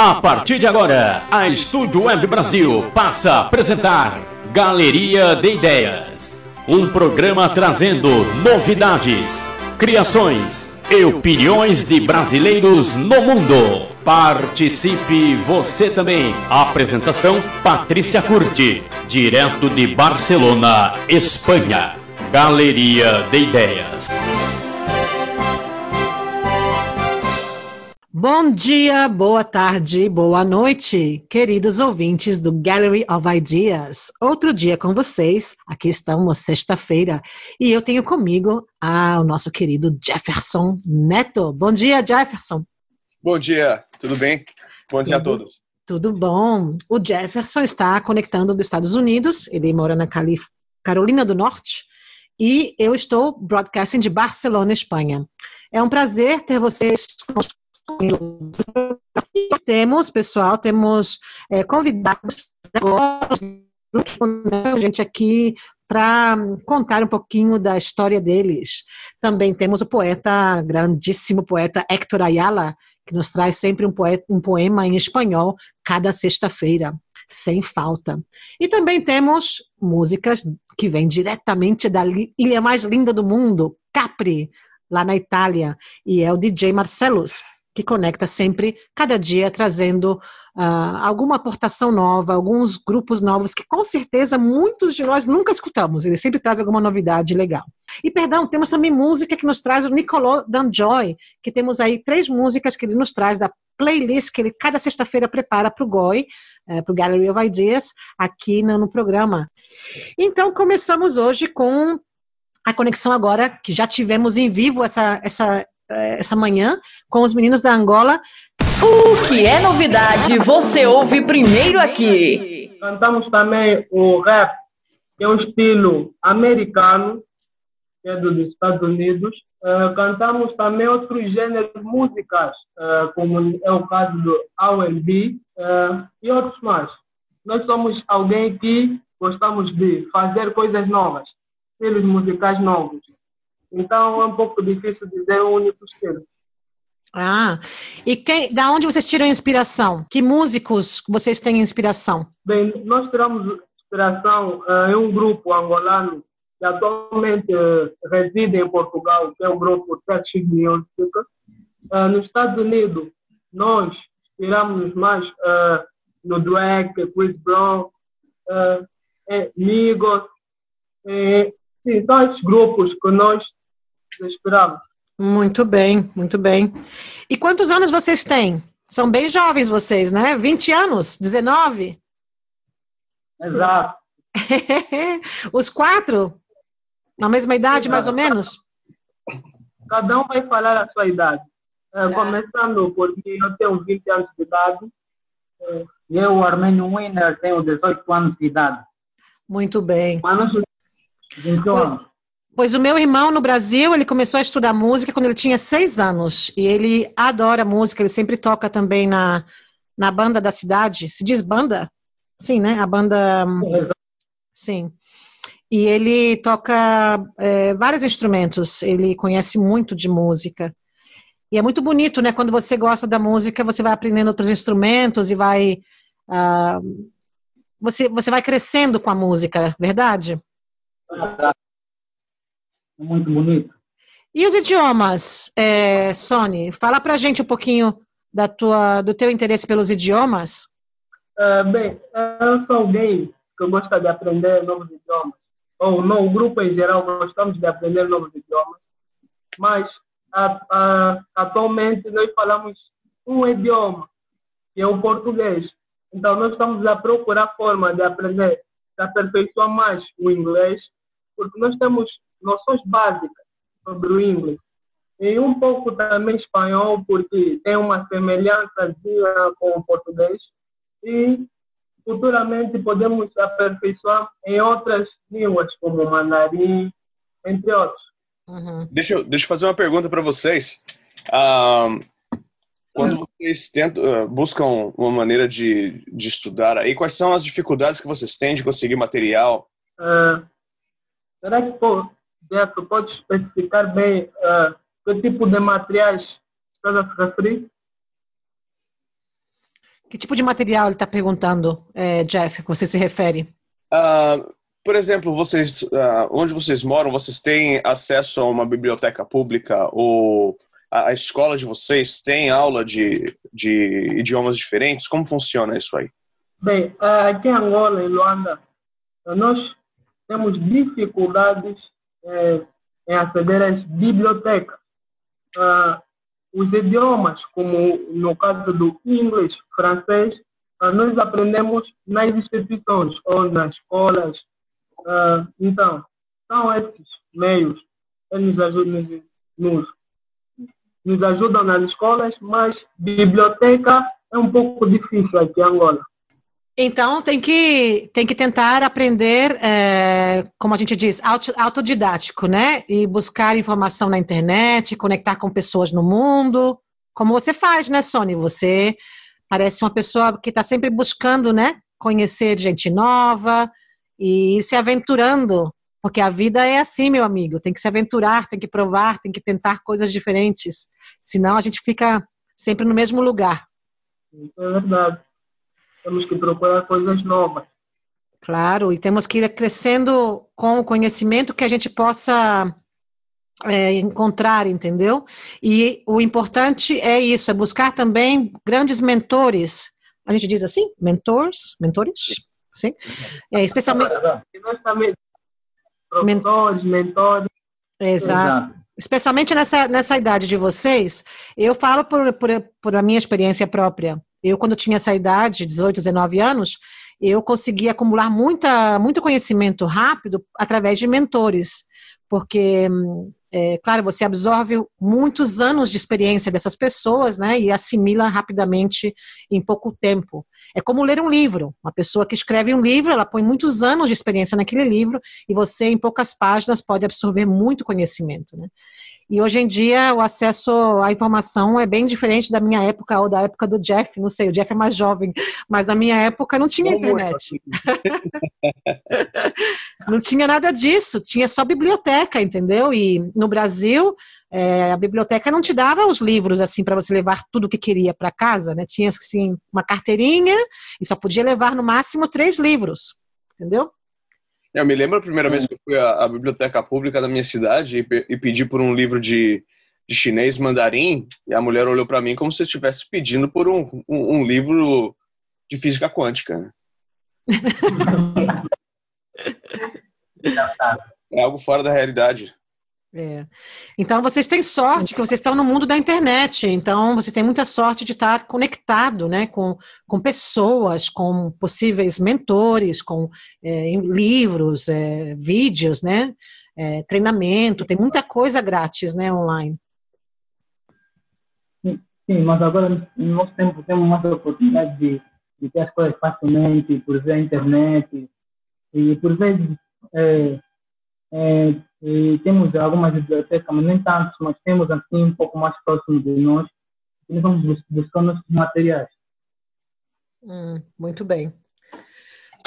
A partir de agora, a Estúdio Web Brasil passa a apresentar Galeria de Ideias. Um programa trazendo novidades, criações e opiniões de brasileiros no mundo. Participe você também. Apresentação Patrícia Curti, direto de Barcelona, Espanha. Galeria de Ideias. Bom dia, boa tarde, boa noite, queridos ouvintes do Gallery of Ideas. Outro dia com vocês, aqui estamos, sexta-feira, e eu tenho comigo ah, o nosso querido Jefferson Neto. Bom dia, Jefferson. Bom dia, tudo bem? Bom dia tudo, a todos. Tudo bom. O Jefferson está conectando dos Estados Unidos, ele mora na Calif Carolina do Norte, e eu estou broadcasting de Barcelona, Espanha. É um prazer ter vocês temos, pessoal, temos é, convidados a gente aqui para contar um pouquinho da história deles. Também temos o poeta, grandíssimo poeta Héctor Ayala, que nos traz sempre um, poeta, um poema em espanhol cada sexta-feira, sem falta. E também temos músicas que vêm diretamente da ilha mais linda do mundo, Capri, lá na Itália, e é o DJ Marcelos que conecta sempre, cada dia, trazendo uh, alguma aportação nova, alguns grupos novos que com certeza muitos de nós nunca escutamos. Ele sempre traz alguma novidade legal. E perdão, temos também música que nos traz o Nicolò Danjoy, que temos aí três músicas que ele nos traz da playlist que ele cada sexta-feira prepara para o GOI, uh, para o Gallery of Ideas, aqui no, no programa. Então, começamos hoje com a conexão agora, que já tivemos em vivo essa, essa eh, essa manhã com os meninos da Angola. O que é novidade, você ouve primeiro aqui. Cantamos também o rap, que é um estilo americano, que é dos Estados Unidos. Uh, cantamos também outros gêneros de músicas, uh, como é o caso do R&B uh, e outros mais. Nós somos alguém que gostamos de fazer coisas novas, estilos musicais novos. Então é um pouco difícil dizer um único estilo. Ah, e quem, da onde vocês tiram inspiração? Que músicos vocês têm inspiração? Bem, nós tiramos inspiração uh, em um grupo angolano que atualmente uh, reside em Portugal, que é o grupo Touch Music. Uh, nos Estados Unidos, nós inspiramos mais uh, no Drake, Chris Brown, uh, Migos, sim, são esses grupos que nós esperava. Muito bem, muito bem. E quantos anos vocês têm? São bem jovens vocês, né? 20 anos? 19? Exato. Os quatro? Na mesma idade, Exato. mais ou menos? Cada um vai falar a sua idade. É, é. Começando porque eu tenho 20 anos de idade. É, eu, Armênio Winner, tenho 18 anos de idade. Muito bem. Mas nós 21 anos. Pois o meu irmão no Brasil, ele começou a estudar música quando ele tinha seis anos. E ele adora música, ele sempre toca também na, na banda da cidade. Se diz banda? Sim, né? A banda. Sim. E ele toca é, vários instrumentos, ele conhece muito de música. E é muito bonito, né? Quando você gosta da música, você vai aprendendo outros instrumentos e vai. Uh, você, você vai crescendo com a música, verdade? Muito bonito. E os idiomas, é, Sony? Fala para gente um pouquinho da tua, do teu interesse pelos idiomas. Uh, bem, eu sou alguém que gosta de aprender novos idiomas. Ou não, o grupo em geral gostamos de aprender novos idiomas. Mas a, a, atualmente nós falamos um idioma, que é o português. Então nós estamos a procurar forma de aprender, de aperfeiçoar mais o inglês, porque nós temos noções básicas sobre o inglês. E um pouco também espanhol, porque tem uma semelhança com o português. E futuramente podemos aperfeiçoar em outras línguas, como o mandarim, entre outros. Uhum. Deixa, eu, deixa eu fazer uma pergunta para vocês. Um, quando uhum. vocês tentam, uh, buscam uma maneira de, de estudar aí, quais são as dificuldades que vocês têm de conseguir material? Uh, será que pô, Beto, pode especificar bem uh, que tipo de materiais estás a se referir? Que tipo de material ele está perguntando, é, Jeff, que você se refere? Uh, por exemplo, vocês, uh, onde vocês moram, vocês têm acesso a uma biblioteca pública ou a, a escola de vocês tem aula de, de idiomas diferentes? Como funciona isso aí? Bem, aqui em Angola, em Luanda, nós temos dificuldades é, em aceder às bibliotecas. Uh, os idiomas, como no caso do inglês, francês, uh, nós aprendemos nas instituições ou nas escolas. Uh, então, são esses meios que nos ajudam, nos, nos ajudam nas escolas, mas biblioteca é um pouco difícil aqui em Angola. Então tem que, tem que tentar aprender, é, como a gente diz, autodidático, né? E buscar informação na internet, conectar com pessoas no mundo, como você faz, né, Sony? Você parece uma pessoa que está sempre buscando, né? Conhecer gente nova e se aventurando, porque a vida é assim, meu amigo. Tem que se aventurar, tem que provar, tem que tentar coisas diferentes. Senão a gente fica sempre no mesmo lugar. É verdade temos que procurar coisas novas. Claro, e temos que ir crescendo com o conhecimento que a gente possa é, encontrar, entendeu? E o importante é isso, é buscar também grandes mentores. A gente diz assim? Mentors? Mentores? Sim. É, especialmente. Professores, mentores. Exato. Especialmente nessa, nessa idade de vocês, eu falo por, por, por a minha experiência própria. Eu, quando tinha essa idade, 18, 19 anos, eu consegui acumular muita, muito conhecimento rápido através de mentores, porque, é, claro, você absorve muitos anos de experiência dessas pessoas, né, e assimila rapidamente em pouco tempo. É como ler um livro. Uma pessoa que escreve um livro, ela põe muitos anos de experiência naquele livro, e você, em poucas páginas, pode absorver muito conhecimento, né. E hoje em dia o acesso à informação é bem diferente da minha época ou da época do Jeff, não sei, o Jeff é mais jovem, mas na minha época não tinha internet. não tinha nada disso, tinha só biblioteca, entendeu? E no Brasil é, a biblioteca não te dava os livros assim para você levar tudo o que queria para casa, né? Tinha assim uma carteirinha e só podia levar no máximo três livros, entendeu? Eu me lembro a primeira vez que eu fui à, à biblioteca pública da minha cidade e, e pedi por um livro de, de, chinês mandarim, e a mulher olhou para mim como se eu estivesse pedindo por um, um, um livro de física quântica. Né? é algo fora da realidade. É. Então vocês têm sorte que vocês estão no mundo da internet, então vocês têm muita sorte de estar conectado né, com, com pessoas, com possíveis mentores, com é, livros, é, vídeos, né, é, treinamento, tem muita coisa grátis né, online. Sim, mas agora nosso tempo temos mais oportunidade de, de ter as coisas facilmente, por ver a internet, e por vezes é, é, e temos algumas bibliotecas, mas nem tantos, mas temos assim um pouco mais próximo de nós e vamos buscando nossos materiais. Hum, muito bem.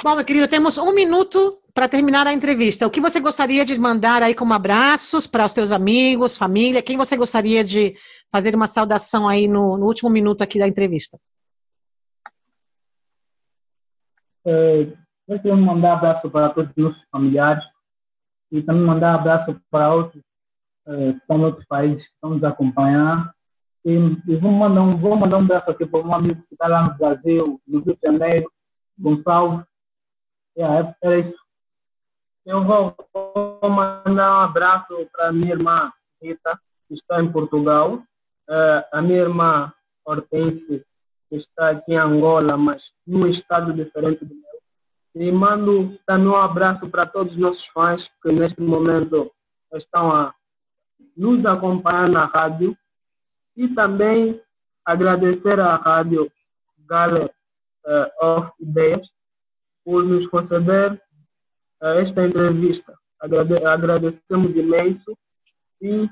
Bom, meu querido, temos um minuto para terminar a entrevista. O que você gostaria de mandar aí como abraços para os teus amigos, família? Quem você gostaria de fazer uma saudação aí no, no último minuto aqui da entrevista? É, eu quero mandar abraço para todos os nossos familiares, e também mandar abraço para outros eh, que estão em outros países que estão nos acompanhando. E, e vou, mandar um, vou mandar um abraço aqui para um amigo que está lá no Brasil, no Rio de Janeiro, Gonçalves. Yeah, é, é isso. Eu vou, vou mandar um abraço para minha irmã Rita, que está em Portugal, uh, a minha irmã Hortense, que está aqui em Angola, mas num estado diferente do meu e mando também um abraço para todos os nossos fãs que neste momento estão a nos acompanhar na rádio. E também agradecer à rádio Gala uh, of Ideias por nos conceder uh, esta entrevista. Agrade agradecemos imenso e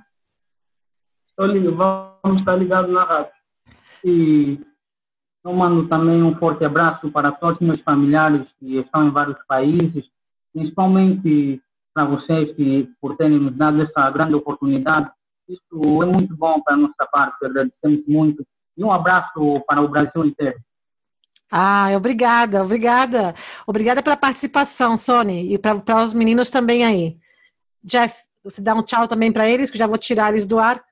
estou, vamos estar ligados na rádio. E eu mando também um forte abraço para todos os meus familiares que estão em vários países, principalmente para vocês que por terem nos dado essa grande oportunidade. Isso é muito bom para a nossa parte, agradecemos muito. E um abraço para o Brasil inteiro. Ah, obrigada, obrigada. Obrigada pela participação, Sony, e para os meninos também aí. Jeff, você dá um tchau também para eles, que já vou tirar eles do ar.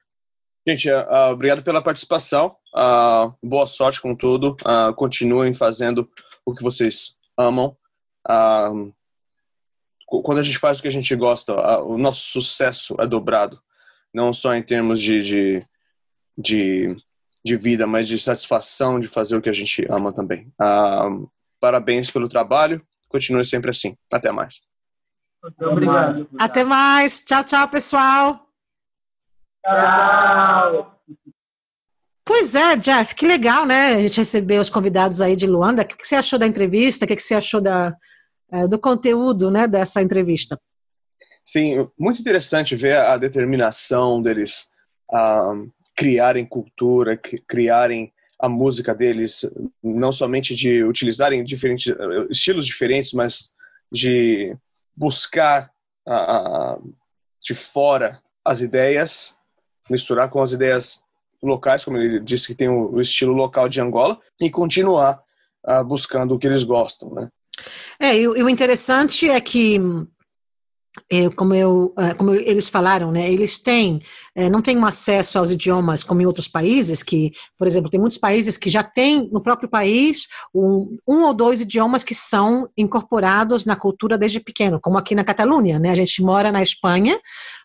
Gente, uh, obrigado pela participação. Uh, boa sorte com tudo. Uh, continuem fazendo o que vocês amam. quando a gente faz o que a gente gosta, o nosso sucesso é dobrado. Não só em termos de, de, de, de vida, mas de satisfação de fazer o que a gente ama também. parabéns pelo trabalho. Continue sempre assim. Até mais. Obrigado. Até mais. Tchau, tchau, pessoal. Tchau. Pois é, Jeff, que legal, né? A gente receber os convidados aí de Luanda. O que você achou da entrevista? O que você achou da, eh, do conteúdo né, dessa entrevista? Sim, muito interessante ver a determinação deles um, criarem cultura, criarem a música deles, não somente de utilizarem diferentes estilos diferentes, mas de buscar uh, de fora as ideias, misturar com as ideias locais, como ele disse que tem o, estilo local de Angola, e continuar uh, buscando o que eles gostam, né? É, e, o interessante é que como, eu, é, como eles falaram, né, eles têm, é, não têm um acesso aos idiomas como em outros países, que, por exemplo, tem muitos países que já têm no próprio país um, um ou dois idiomas que são incorporados na cultura desde pequeno, como aqui na Catalunha, né, a gente mora na Espanha,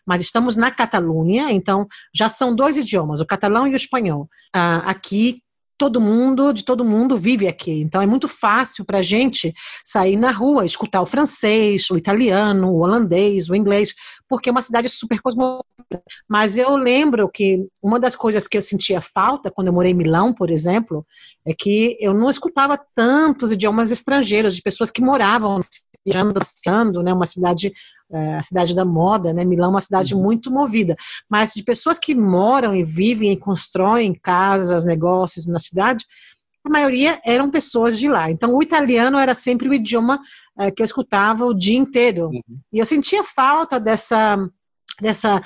mas estamos na Catalunha, então já são dois idiomas, o catalão e o espanhol. Ah, aqui todo mundo, de todo mundo vive aqui. Então é muito fácil para a gente sair na rua, escutar o francês, o italiano, o holandês, o inglês, porque é uma cidade super cosmopolita. Mas eu lembro que uma das coisas que eu sentia falta quando eu morei em Milão, por exemplo, é que eu não escutava tantos idiomas estrangeiros, de pessoas que moravam viajando, passeando, né, uma cidade, é, a cidade da moda, né, Milão é uma cidade uhum. muito movida, mas de pessoas que moram e vivem e constroem casas, negócios na cidade, a maioria eram pessoas de lá. Então, o italiano era sempre o idioma é, que eu escutava o dia inteiro. Uhum. E eu sentia falta dessa, dessa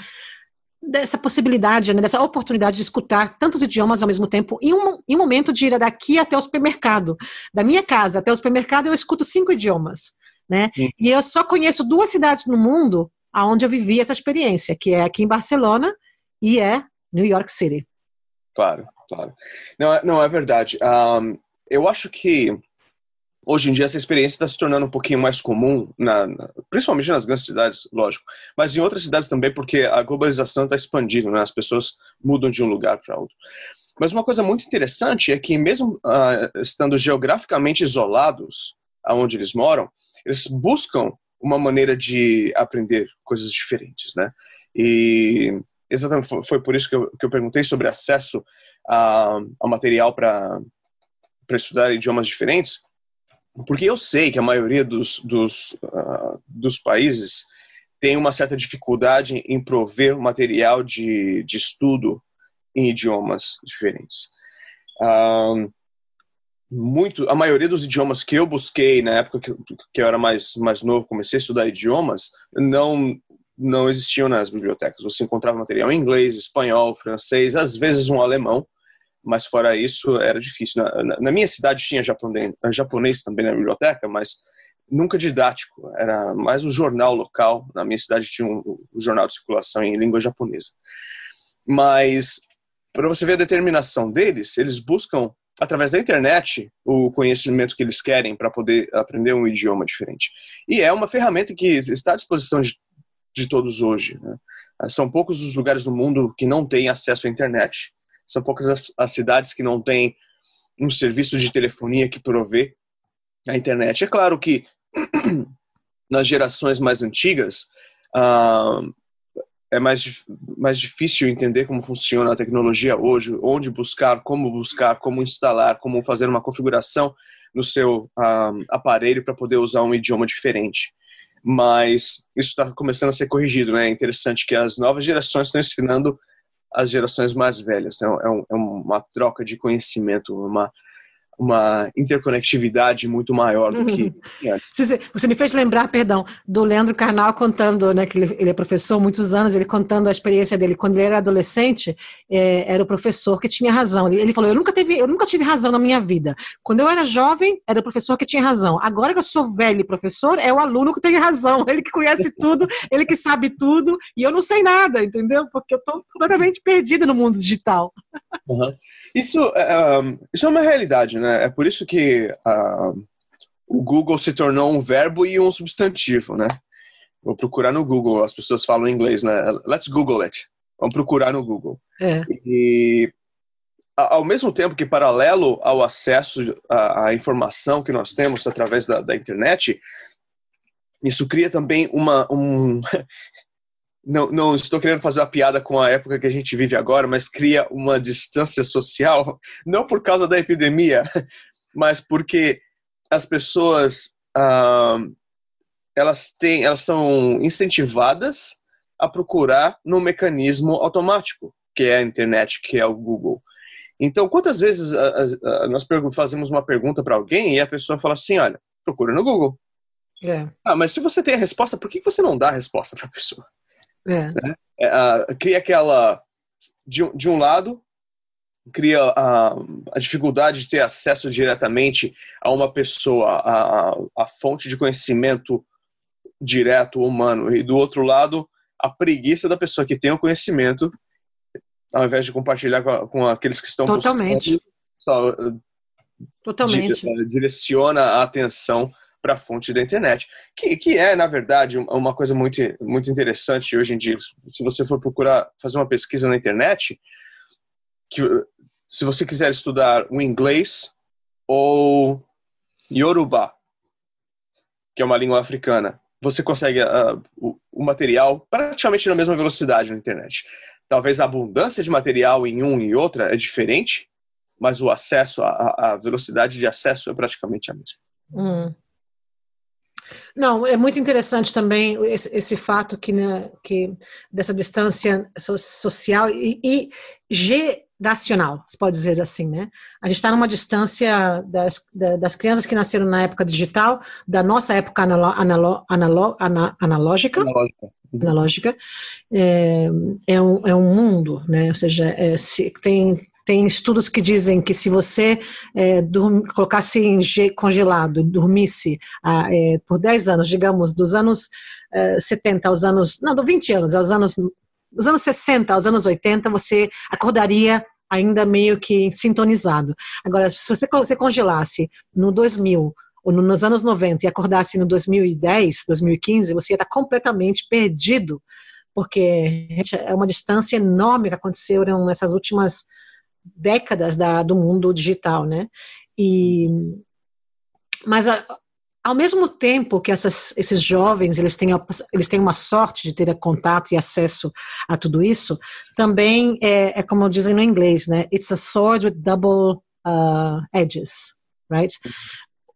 dessa possibilidade, né, dessa oportunidade de escutar tantos idiomas ao mesmo tempo, em um, em um momento de ir daqui até o supermercado. Da minha casa até o supermercado, eu escuto cinco idiomas né? Sim. E eu só conheço duas cidades no mundo aonde eu vivi essa experiência, que é aqui em Barcelona e é New York City. Claro, claro. Não, é, não é verdade. Um, eu acho que hoje em dia essa experiência está se tornando um pouquinho mais comum, na, na, principalmente nas grandes cidades, lógico, mas em outras cidades também, porque a globalização está expandindo, né? as pessoas mudam de um lugar para outro. Mas uma coisa muito interessante é que, mesmo uh, estando geograficamente isolados aonde eles moram, eles buscam uma maneira de aprender coisas diferentes, né? E exatamente foi por isso que eu, que eu perguntei sobre acesso a, a material para estudar idiomas diferentes, porque eu sei que a maioria dos, dos, uh, dos países tem uma certa dificuldade em prover material de, de estudo em idiomas diferentes. Um, muito, a maioria dos idiomas que eu busquei na época que, que eu era mais, mais novo, comecei a estudar idiomas, não não existiam nas bibliotecas. Você encontrava material em inglês, espanhol, francês, às vezes um alemão, mas fora isso era difícil. Na, na, na minha cidade tinha japonês, japonês também na biblioteca, mas nunca didático. Era mais um jornal local. Na minha cidade tinha um, um jornal de circulação em língua japonesa. Mas para você ver a determinação deles, eles buscam através da internet o conhecimento que eles querem para poder aprender um idioma diferente. E é uma ferramenta que está à disposição de, de todos hoje. Né? São poucos os lugares no mundo que não têm acesso à internet. São poucas as, as cidades que não têm um serviço de telefonia que provê a internet. É claro que nas gerações mais antigas, uh, é mais, mais difícil entender como funciona a tecnologia hoje, onde buscar, como buscar, como instalar, como fazer uma configuração no seu um, ah, aparelho para poder usar um idioma diferente. Mas isso está começando a ser corrigido, né? É interessante que as novas gerações estão ensinando as gerações mais velhas. É, é, um, é uma troca de conhecimento, uma, uma interconectividade muito maior do que uhum. antes. Você me fez lembrar, perdão, do Leandro Carnal contando, né, que ele, ele é professor há muitos anos, ele contando a experiência dele quando ele era adolescente, é, era o professor que tinha razão. Ele, ele, falou: eu nunca, teve, eu nunca tive razão na minha vida. Quando eu era jovem, era o professor que tinha razão. Agora que eu sou velho professor, é o aluno que tem razão. Ele que conhece tudo, ele que sabe tudo, e eu não sei nada, entendeu? Porque eu estou completamente perdida no mundo digital. Uhum. Isso, é, um, isso é uma realidade, né? É por isso que uh, o Google se tornou um verbo e um substantivo, né? Vou procurar no Google, as pessoas falam inglês, né? Let's Google it. Vamos procurar no Google. É. E ao mesmo tempo que paralelo ao acesso à, à informação que nós temos através da, da internet, isso cria também uma um não, não estou querendo fazer uma piada com a época que a gente vive agora, mas cria uma distância social, não por causa da epidemia, mas porque as pessoas ah, elas têm, elas são incentivadas a procurar no mecanismo automático, que é a internet, que é o Google. Então, quantas vezes nós fazemos uma pergunta para alguém e a pessoa fala assim, olha, procura no Google. É. Ah, mas se você tem a resposta, por que você não dá a resposta para a pessoa? É. Né? É, cria aquela. De, de um lado, cria a, a, dificuldade de ter acesso diretamente a uma pessoa, a, a, a, fonte de conhecimento direto humano, e do outro lado, a preguiça da pessoa que tem o conhecimento, ao invés de compartilhar com, com aqueles que estão Totalmente. só, Totalmente. direciona a atenção para a fonte da internet, que, que é, na verdade, uma coisa muito, muito interessante hoje em dia. Se você for procurar fazer uma pesquisa na internet, que, se você quiser estudar o inglês ou Yoruba, que é uma língua africana, você consegue uh, o, o material praticamente na mesma velocidade na internet. Talvez a abundância de material em um e outra é diferente, mas o acesso, a, a velocidade de acesso é praticamente a mesma. Hum. Não, é muito interessante também esse, esse fato que, né, que dessa distância social e, e geracional, se pode dizer assim, né? A gente está numa distância das, das crianças que nasceram na época digital, da nossa época analo, analo, analo, analógica, analógica, analógica é, é, um, é um mundo, né? Ou seja, é, se, tem tem estudos que dizem que se você é, dorm, colocasse em congelado, dormisse ah, é, por 10 anos, digamos, dos anos é, 70 aos anos. Não, dos 20 anos, aos anos. Dos anos 60 aos anos 80, você acordaria ainda meio que sintonizado. Agora, se você, você congelasse no 2000 ou nos anos 90 e acordasse no 2010, 2015, você ia estar completamente perdido, porque é uma distância enorme que aconteceu nessas últimas décadas da, do mundo digital, né? E, mas a, ao mesmo tempo que essas, esses jovens eles têm, eles têm uma sorte de ter contato e acesso a tudo isso, também é, é como dizem no inglês, né? It's a sword with double uh, edges, right?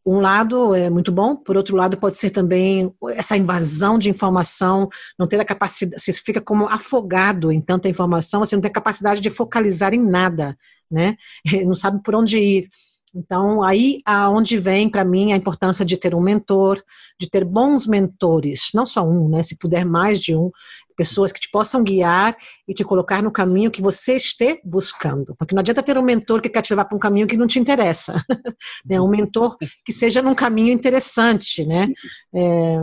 Um lado é muito bom, por outro lado pode ser também essa invasão de informação, não ter a capacidade, você fica como afogado em tanta informação, você não tem capacidade de focalizar em nada, né? Não sabe por onde ir. Então, aí aonde vem para mim a importância de ter um mentor, de ter bons mentores, não só um, né? Se puder mais de um, pessoas que te possam guiar e te colocar no caminho que você esteja buscando. Porque não adianta ter um mentor que quer te levar para um caminho que não te interessa. né? Um mentor que seja num caminho interessante, né? É,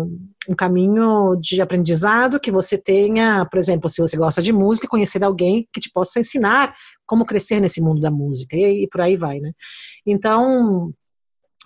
um caminho de aprendizado que você tenha, por exemplo, se você gosta de música, conhecer alguém que te possa ensinar como crescer nesse mundo da música e, e por aí vai, né? Então,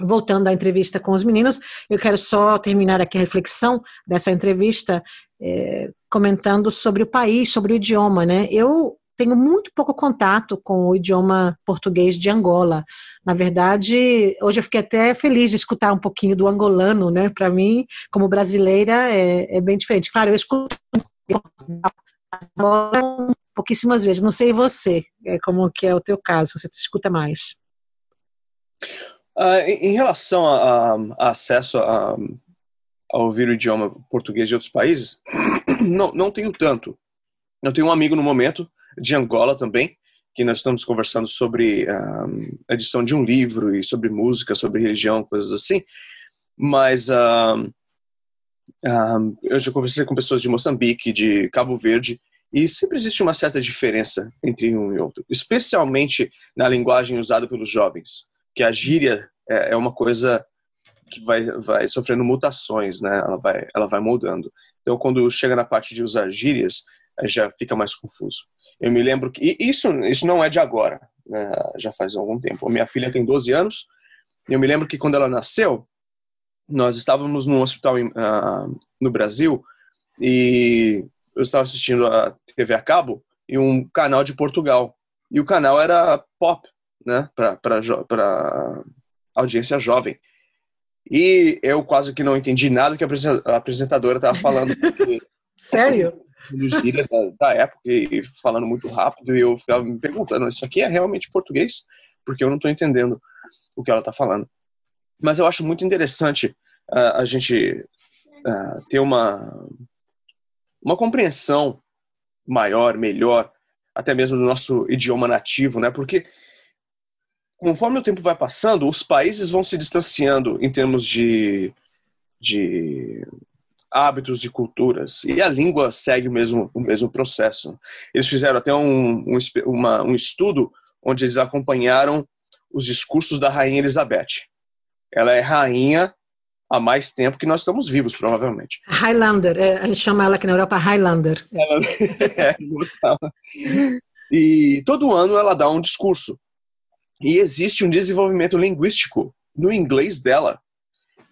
voltando à entrevista com os meninos, eu quero só terminar aqui a reflexão dessa entrevista é, comentando sobre o país, sobre o idioma, né? Eu tenho muito pouco contato com o idioma português de Angola. Na verdade, hoje eu fiquei até feliz de escutar um pouquinho do angolano, né? Para mim, como brasileira, é, é, bem diferente. Claro, eu escuto pouquíssimas vezes. Não sei você, é, como que é o teu caso, você escuta mais. Uh, em, em, relação a, a acesso a, a, ouvir o idioma português de outros países, não, não tenho tanto. Eu tenho um amigo no momento, de Angola também, que nós estamos conversando sobre um, a edição de um livro e sobre música, sobre religião, coisas assim. Mas um, um, eu já conversei com pessoas de Moçambique, de Cabo Verde, e sempre existe uma certa diferença entre um e outro, especialmente na linguagem usada pelos jovens, que a gíria é, é uma coisa que vai, vai sofrendo mutações, né? Ela vai, ela vai mudando. Então, quando chega na parte de usar gírias, já fica mais confuso. Eu me lembro que isso, isso não é de agora, né? já faz algum tempo. Minha filha tem 12 anos e eu me lembro que quando ela nasceu, nós estávamos num hospital em, uh, no Brasil e eu estava assistindo a TV a cabo e um canal de Portugal. E o canal era pop, né, para audiência jovem. E eu quase que não entendi nada que a apresentadora estava falando. Sério? Gíria da, da época e falando muito rápido. E eu ficava me perguntando: isso aqui é realmente português? Porque eu não estou entendendo o que ela está falando. Mas eu acho muito interessante uh, a gente uh, ter uma, uma compreensão maior, melhor, até mesmo do nosso idioma nativo, né? Porque conforme o tempo vai passando, os países vão se distanciando em termos de, de hábitos e culturas. E a língua segue o mesmo, o mesmo processo. Eles fizeram até um, um, uma, um estudo onde eles acompanharam os discursos da Rainha Elizabeth. Ela é rainha há mais tempo que nós estamos vivos, provavelmente. Highlander, é, a gente chama ela aqui na Europa Highlander. é, e todo ano ela dá um discurso. E existe um desenvolvimento linguístico no inglês dela.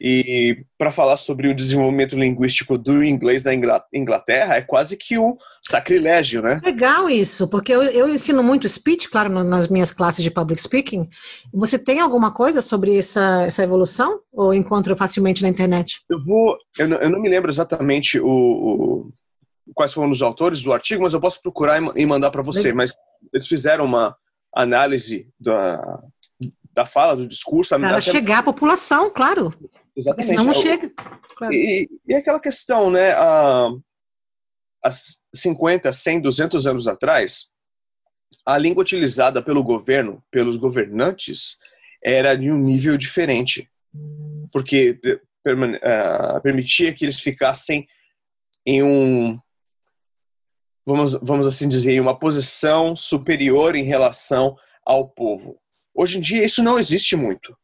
E para falar sobre o desenvolvimento linguístico do inglês da Inglaterra é quase que um sacrilégio, né? Legal isso, porque eu, eu ensino muito speech, claro, nas minhas classes de public speaking. Você tem alguma coisa sobre essa, essa evolução ou encontro facilmente na internet? Eu vou, eu não, eu não me lembro exatamente o, o, quais foram os autores do artigo, mas eu posso procurar e, mandar para você. Legal. Mas eles fizeram uma análise da, da fala, do discurso. Para até... chegar à população, claro. Exatamente. Senão não chega. Claro. E, e aquela questão, né? Há, há 50, 100, 200 anos atrás, a língua utilizada pelo governo, pelos governantes, era de um nível diferente. Porque uh, permitia que eles ficassem em um vamos, vamos assim dizer, em uma posição superior em relação ao povo. Hoje em dia isso não existe muito.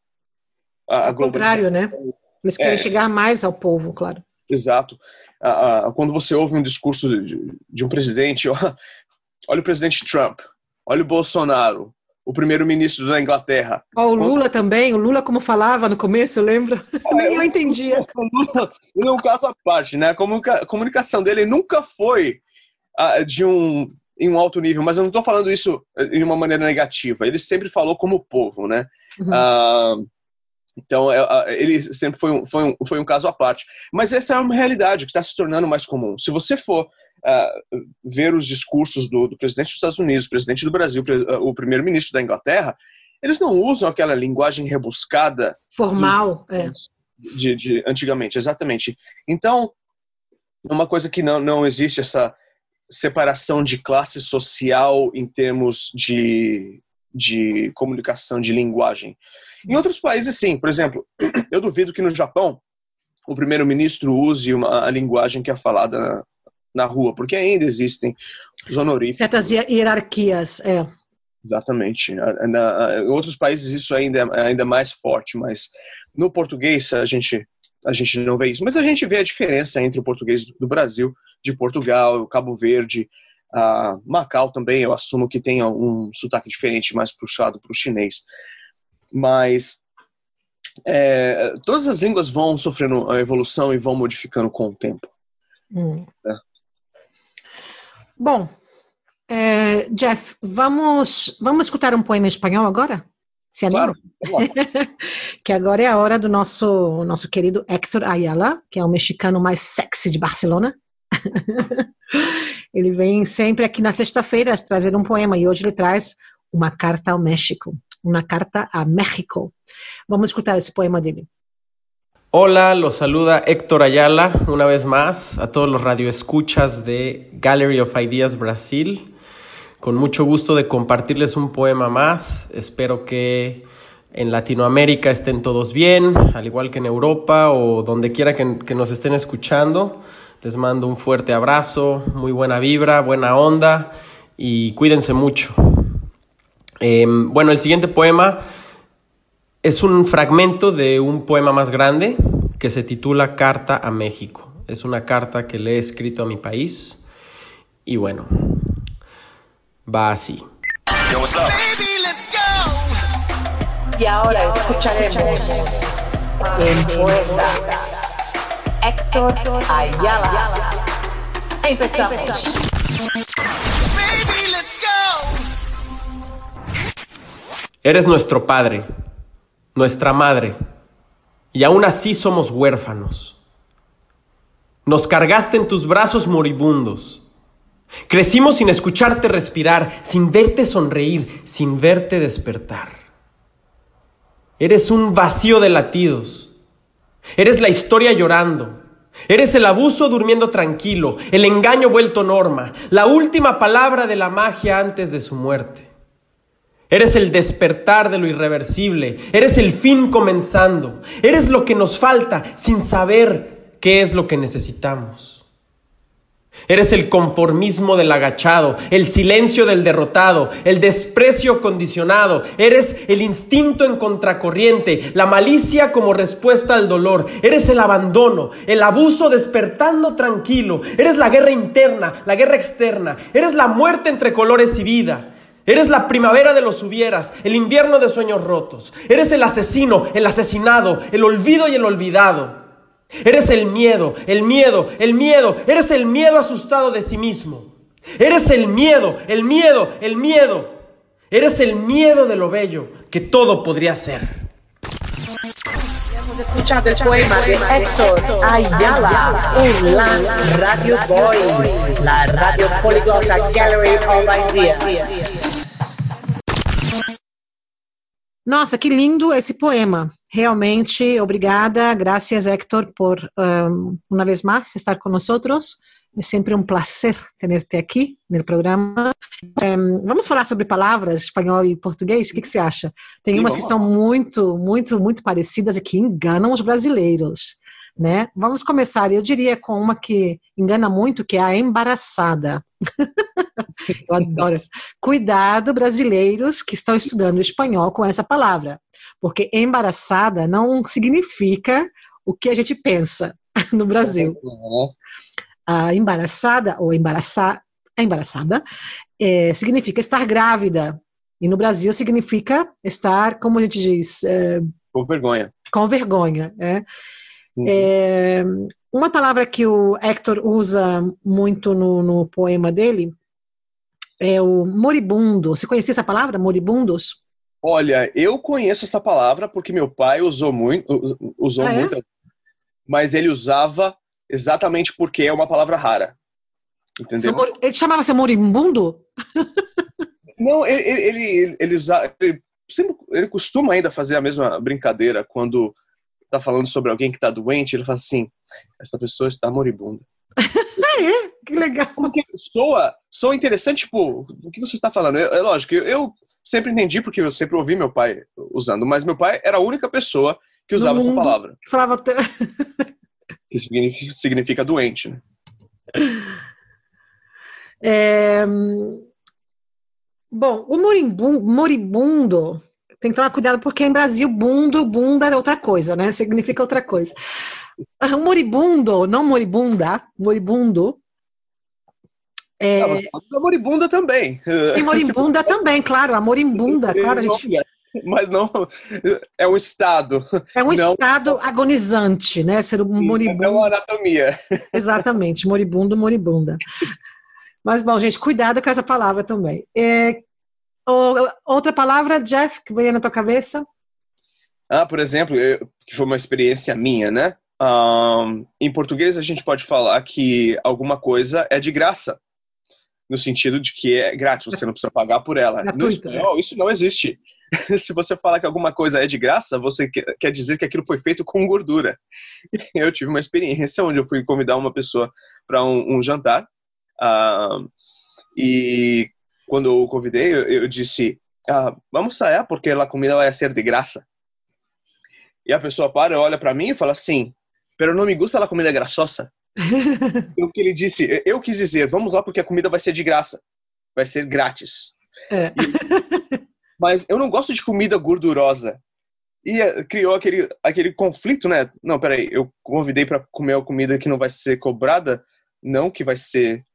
Ao contrário, né? Eles querem é, chegar mais ao povo, claro. Exato. quando você ouve um discurso de, de um presidente, olha o presidente Trump, olha o Bolsonaro, o primeiro-ministro da Inglaterra. Oh, o Lula também, o Lula como falava no começo, eu lembro. É, Nem eu entendia. O Lula, é um caso à parte, né? A comunicação dele nunca foi de um em um alto nível, mas eu não estou falando isso de uma maneira negativa. Ele sempre falou como povo, né? Uhum. Uh, então, é, ele sempre foi um, foi, um, foi um caso à parte. Mas essa é uma realidade que está se tornando mais comum. Se você for uh, ver os discursos do, do, presidente dos Estados Unidos, presidente do Brasil, o primeiro-ministro da Inglaterra, eles não usam aquela linguagem rebuscada. Formal, é. De, de, antigamente, exatamente. Então, uma coisa que não, não existe essa separação de classe social em termos de, de comunicação, de linguagem. Em outros países, sim. Por exemplo, eu duvido que no Japão o primeiro-ministro use uma, a linguagem que é falada na, na rua, porque ainda existem os honoríficos. Certas hierarquias, é. Exatamente. Na, em outros países isso ainda é ainda mais forte, mas no português a gente a gente não vê isso. Mas a gente vê a diferença entre o português do Brasil de Portugal, Cabo Verde, uh, Macau também, eu assumo que tenha um sotaque diferente, mais puxado para o chinês. Mas é, todas as línguas vão sofrendo a evolução e vão modificando com o tempo. Hum. É. Bom, é, Jeff, vamos, vamos escutar um poema em espanhol agora? Se anima? Claro. que agora é a hora do nosso, nosso querido Héctor Ayala, que é o mexicano mais sexy de Barcelona. ele vem sempre aqui na sexta-feira trazer um poema e hoje ele traz uma carta ao México, uma carta a México. Vamos escutar esse poema dele. Hola, los saluda Héctor Ayala una vez más a todos los radioescuchas de Gallery of Ideas Brasil. con mucho gusto de compartirles un poema más. Espero que en Latinoamérica estén todos bien, al igual que en Europa o donde quiera que, que nos estén escuchando. Les mando un fuerte abrazo, muy buena vibra, buena onda y cuídense mucho. Eh, bueno, el siguiente poema es un fragmento de un poema más grande que se titula Carta a México. Es una carta que le he escrito a mi país y bueno, va así. Yo, what's up? Y ahora escucharemos el poeta Héctor Ayala. Empezamos. Eres nuestro padre, nuestra madre, y aún así somos huérfanos. Nos cargaste en tus brazos moribundos. Crecimos sin escucharte respirar, sin verte sonreír, sin verte despertar. Eres un vacío de latidos. Eres la historia llorando. Eres el abuso durmiendo tranquilo, el engaño vuelto norma, la última palabra de la magia antes de su muerte. Eres el despertar de lo irreversible, eres el fin comenzando, eres lo que nos falta sin saber qué es lo que necesitamos. Eres el conformismo del agachado, el silencio del derrotado, el desprecio condicionado. Eres el instinto en contracorriente, la malicia como respuesta al dolor. Eres el abandono, el abuso despertando tranquilo. Eres la guerra interna, la guerra externa. Eres la muerte entre colores y vida. Eres la primavera de los hubieras, el invierno de sueños rotos. Eres el asesino, el asesinado, el olvido y el olvidado. Eres el miedo, el miedo, el miedo. Eres el miedo asustado de sí mismo. Eres el miedo, el miedo, el miedo. Eres el miedo de lo bello que todo podría ser. Escuchado el poema de Héctor Ayala en la Radio Boy, la Radio Poliglota Gallery of Ideas. Nossa, que lindo esse poema. Realmente, obrigada. Gracias, Héctor, por um, uma vez mais estar nós. É sempre um prazer ter-te aqui no programa. Um, vamos falar sobre palavras espanhol e português? O que, que você acha? Tem Sim, umas que são muito, muito, muito parecidas e que enganam os brasileiros. Né? Vamos começar, eu diria, com uma que engana muito, que é a embaraçada. Eu adoro essa. Cuidado, brasileiros que estão estudando espanhol com essa palavra, porque embaraçada não significa o que a gente pensa no Brasil. A embaraçada ou embaraçar, embaraçada é, significa estar grávida. E no Brasil significa estar, como a gente diz, é, Com vergonha. com vergonha. né? Uhum. É, uma palavra que o Hector usa muito no, no poema dele é o moribundo. Você conhecia essa palavra, moribundos? Olha, eu conheço essa palavra porque meu pai usou muito, usou Ah, é? muito, mas ele usava exatamente porque é uma palavra rara. Entendeu? Ele chamava-se moribundo? Não, ele, ele, ele, ele, usa, ele, sempre, ele costuma ainda fazer a mesma brincadeira quando tá falando sobre alguém que tá doente, ele fala assim, essa pessoa está moribunda. Ah, é? Que legal. Porque soa, soa interessante, tipo, o que você está falando? É, é lógico, eu, eu sempre entendi porque eu sempre ouvi meu pai usando, mas meu pai era a única pessoa que usava essa palavra, Falava até- que significa, significa doente, né? É, Bom, o moribun- moribundo tem que tomar cuidado porque em Brasil bundo, bunda é outra coisa, né? Significa outra coisa. Ah, O moribundo, não moribunda, moribundo. É, Ah, você moribunda também. e moribunda também, claro, a morimbunda, claro, a gente, Mas não, é um estado, é um Não. estado agonizante, né? Ser um é moribundo. uma anatomia. Exatamente, moribundo, moribunda. Mas, bom, gente, cuidado com essa palavra também. É, o- outra palavra, Jeff, que veio na tua cabeça? Ah, por exemplo, eu- que foi uma experiência minha, né? Ahn, em português a gente pode falar que alguma coisa é de graça, no sentido de que é grátis, você não precisa pagar por ela. No Gratuito, espanhol, isso não existe. Se você falar que alguma coisa é de graça, você que- quer dizer que aquilo foi feito com gordura. Eu tive uma experiência onde eu fui convidar uma pessoa para um, um jantar. e quando eu o convidei, eu, eu disse: ah, Vamos sair porque a comida vai ser de graça. E a pessoa para, olha para mim e fala assim: Pero não me gusta a comida graçosa. o que ele disse, eu quis dizer: Vamos lá porque a comida vai ser de graça, vai ser grátis. É. E, mas eu não gosto de comida gordurosa. E eh, criou aquele, aquele conflito, né? Não, peraí, eu convidei para comer a comida que não vai ser cobrada, não que vai ser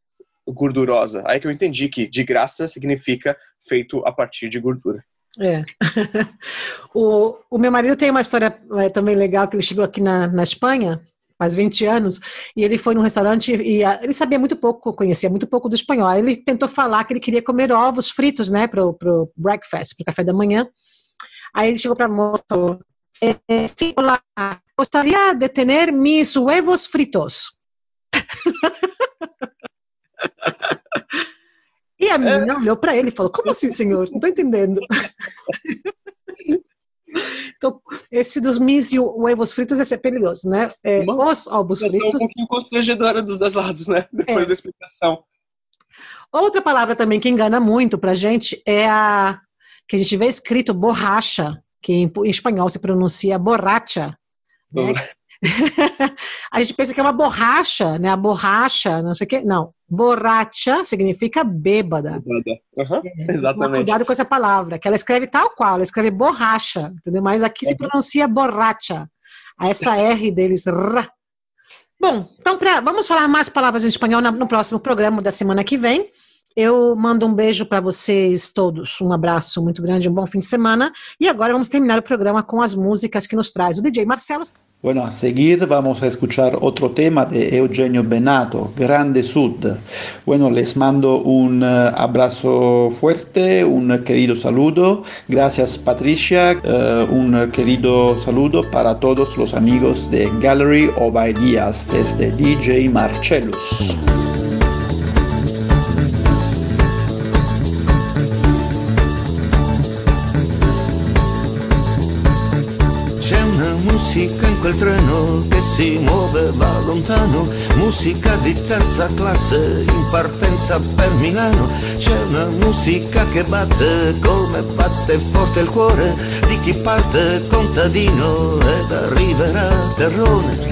gordurosa. Aí que eu entendi que de graça significa feito a partir de gordura. É. o, o meu marido tem uma história é, também legal, que ele chegou aqui na, na Espanha, faz 20 anos, e ele foi num restaurante e ele sabia muito pouco, conhecia muito pouco do espanhol. Aí ele tentou falar que ele queria comer ovos fritos, né, pro, pro breakfast, pro café da manhã. Aí ele chegou para a moça, eh, sí, hola, gostaria de ter mis huevos fritos. E a menina olhou para ele e falou: Como assim, senhor? Não estou entendendo. Então, esse dos mis e huevos fritos, esse é perigoso, né? É, os ovos fritos. É um pouquinho constrangedora dos dois lados, né? Depois É. da explicação. Outra palavra também que engana muito pra gente é a que a gente vê escrito borracha, que em, em espanhol se pronuncia borracha. Né? A gente pensa que é uma borracha, né? A borracha, não sei o quê. Não. Borracha significa bêbada. Aham, Toma Exatamente. Cuidado com essa palavra, que ela escreve tal qual, ela escreve borracha, entendeu? Mas aqui se pronuncia borracha. Essa R deles. Bom, então pra, vamos falar mais palavras em espanhol na- no próximo programa da semana que vem. Eu mando um beijo para vocês todos, um abraço muito grande, um bom fim de semana. E agora vamos terminar o programa com as músicas que nos traz o DJ Marcelo. Bueno, a seguir vamos a escuchar otro tema de Eugenio Benato, Grande Sud. Bueno, les mando un eh, abrazo fuerte, un querido saludo. Gracias Patricia, Eh, un querido saludo para todos los amigos de Gallery of Ideas desde DJ Marcellus. Quel treno che si muove, va lontano, musica di terza classe in partenza per Milano. C'è una musica che batte come batte forte il cuore di chi parte contadino ed arriverà Terrone.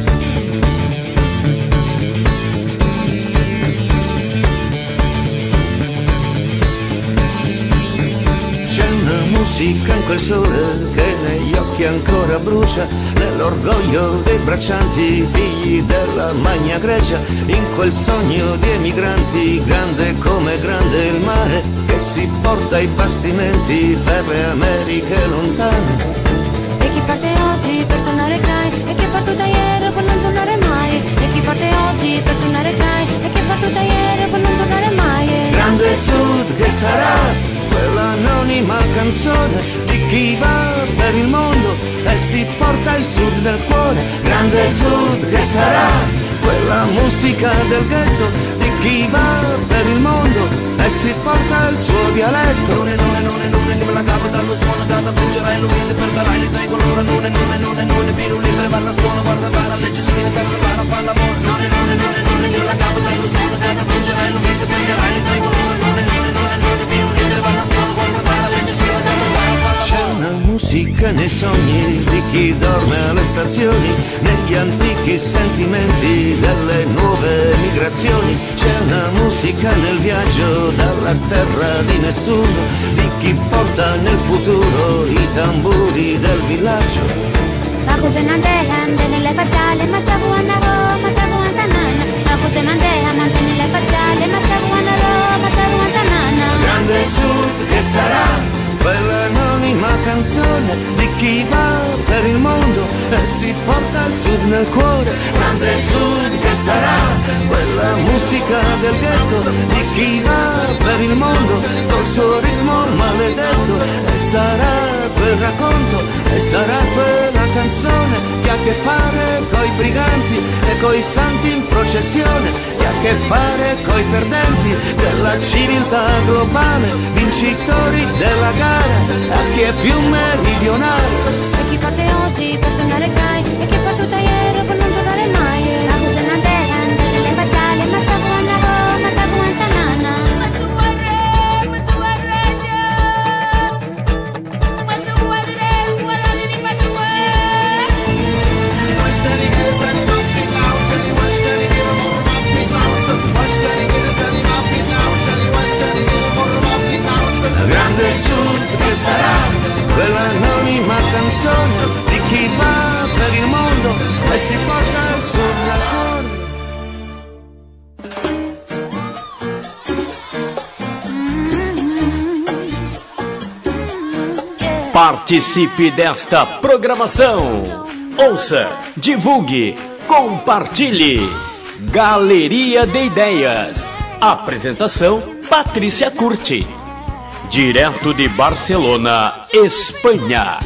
Musica in quel sole che negli occhi ancora brucia, nell'orgoglio dei braccianti, figli della Magna Grecia, in quel sogno di emigranti, grande come grande il mare, che si porta i bastimenti per le Americhe lontane. E chi parte oggi per tornare Kai E chi è partito ieri per non tornare mai? E chi parte oggi per tornare Kai E chi è partito ieri per non tornare mai? Grande Sud che sarà quell'anonima canzone di chi va per il mondo e si porta il Sud nel cuore. Grande Sud che sarà quella musica del ghetto di chi va per il mondo e si porta il suo dialetto. Non è, non è, non è, non è, non la cavo dallo suono Canta, vincerai, Luise, perderai le tue colore Non è, non è, non è, non è, pirulì, tre va a scuola Guarda, va, legge, scrive, terra, va, fa l'amore Non è, non è, non è, non è, non la cavo dallo suono Canta, vincerai, Luise, perderai le tue colore Non è, non è, non è, non è, pirulì, C'è una musica nei sogni di chi dorme alle stazioni, negli antichi sentimenti delle nuove migrazioni. C'è una musica nel viaggio dalla terra di nessuno, di chi porta nel futuro i tamburi del villaggio. Aku senandehan denile pacale Macabu anaro, macabu antanana Aku senandehan denile pacale Macabu anaro, macabu antanana Grande Sud che sarà quell'anonima canzone di chi va per il mondo e si porta il Sud nel cuore. Grande Sud che sarà quella musica del ghetto di chi va per il mondo col suo ritmo maledetto e sarà quel racconto e sarà quella canzone che ha a che fare coi briganti e coi santi in processione che ha a che fare coi perdenti della civiltà globale vincitori della gara a chi è più meridionale. E chi parte oggi per tornare Kai E chi è partito ieri sarà quell'anonima canzone di chi va per il mondo e si porta il suo calore. Participe desta programação. Ouça, divulgue, compartilhe. Galeria de Ideias. Apresentação: Patrícia Curti direto de Barcelona, Espanha.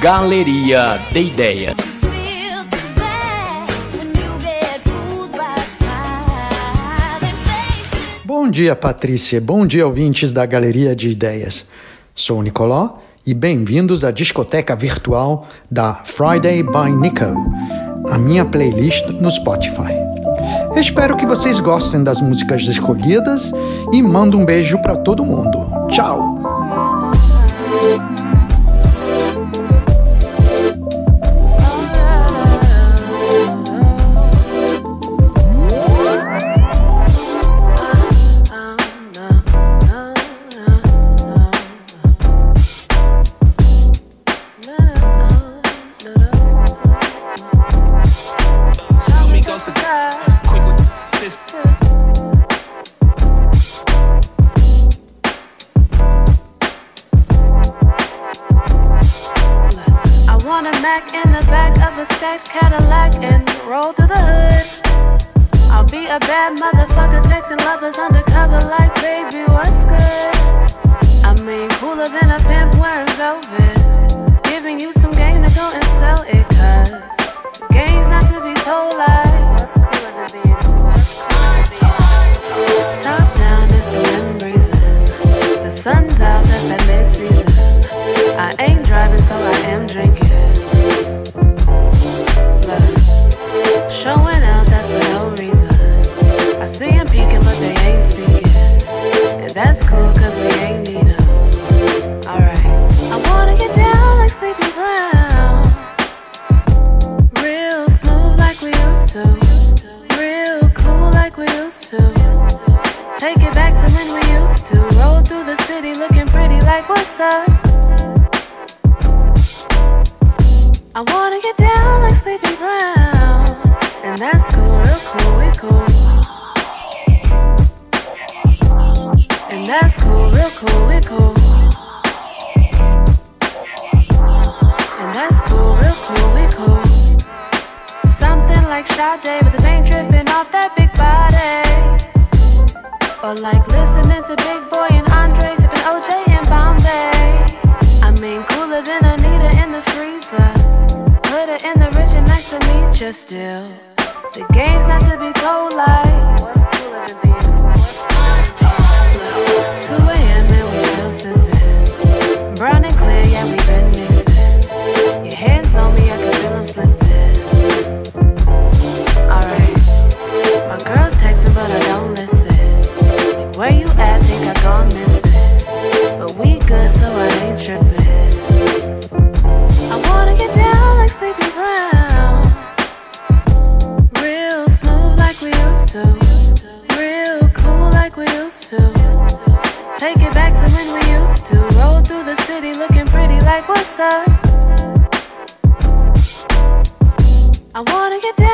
Galeria de Ideias. Bom dia, Patrícia. Bom dia, ouvintes da Galeria de Ideias. Sou o Nicoló e bem-vindos à discoteca virtual da Friday by Nico, a minha playlist no Spotify. Espero que vocês gostem das músicas escolhidas e mando um beijo para todo mundo. Tchau! I see them peeking, but they ain't speaking. And that's cool, cause we ain't need them. Alright. I wanna get down like Sleepy Brown. Real smooth like we used to. Real cool like we used to. Take it back to when we used to. Roll through the city looking pretty like what's up. city looking pretty like what's up? I wanna get down.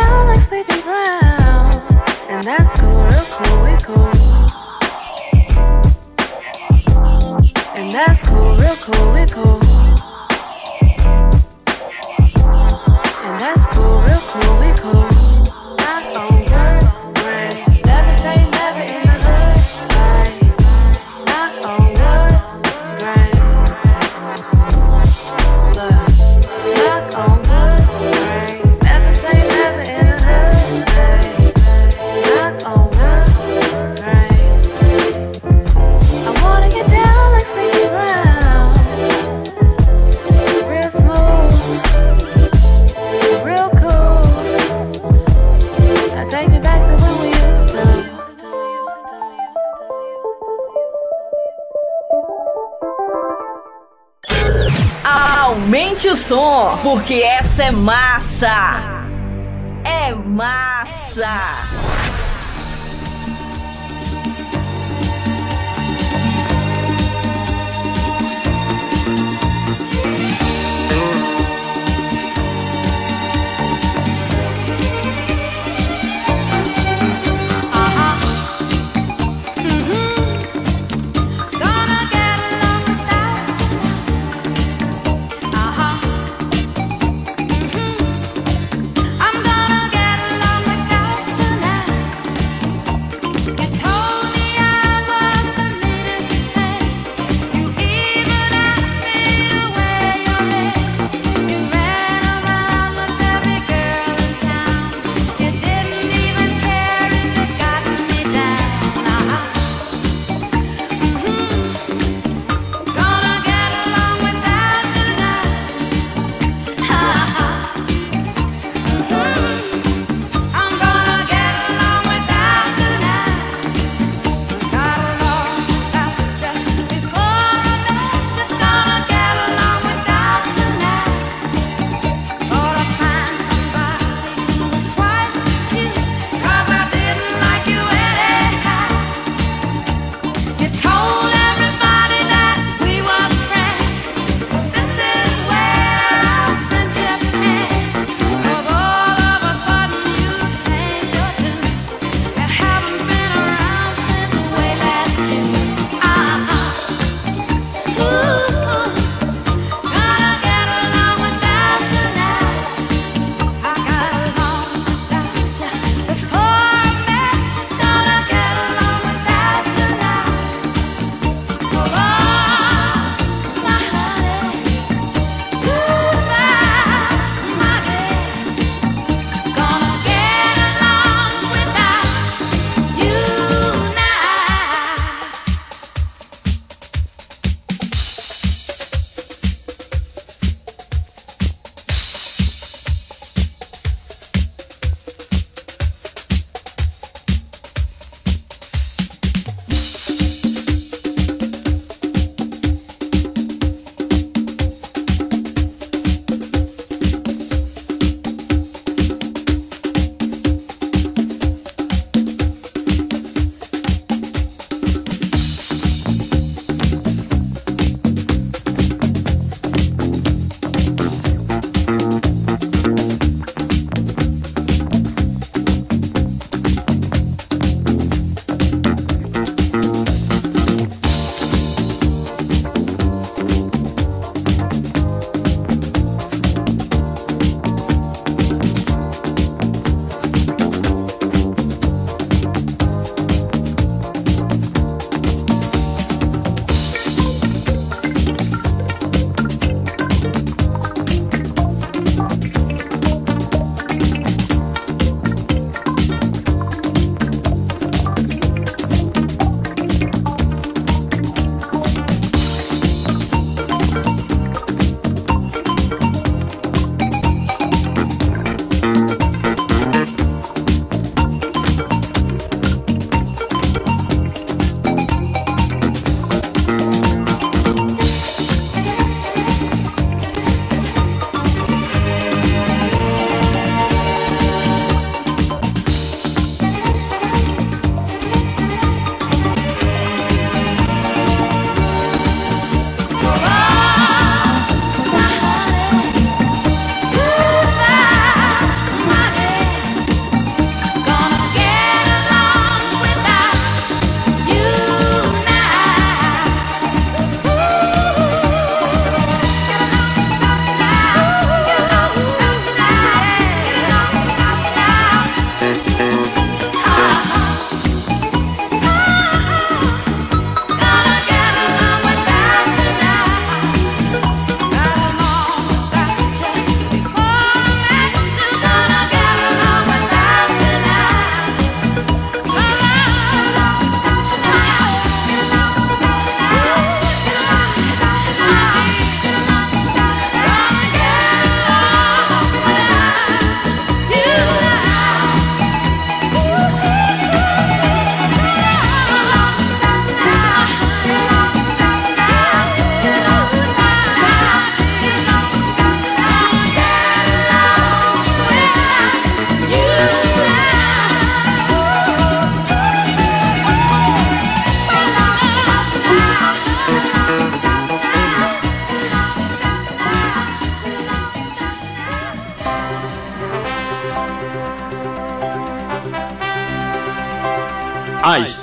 é massa!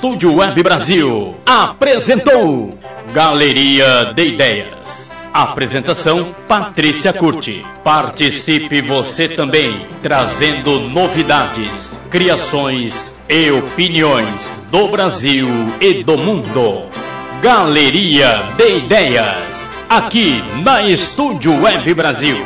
Estúdio Web Brasil apresentou Galeria de Ideias. Apresentação Patrícia Curti. Participe você também, trazendo novidades, criações e opiniões do Brasil e do mundo. Galeria de Ideias, aqui na Estúdio Web Brasil.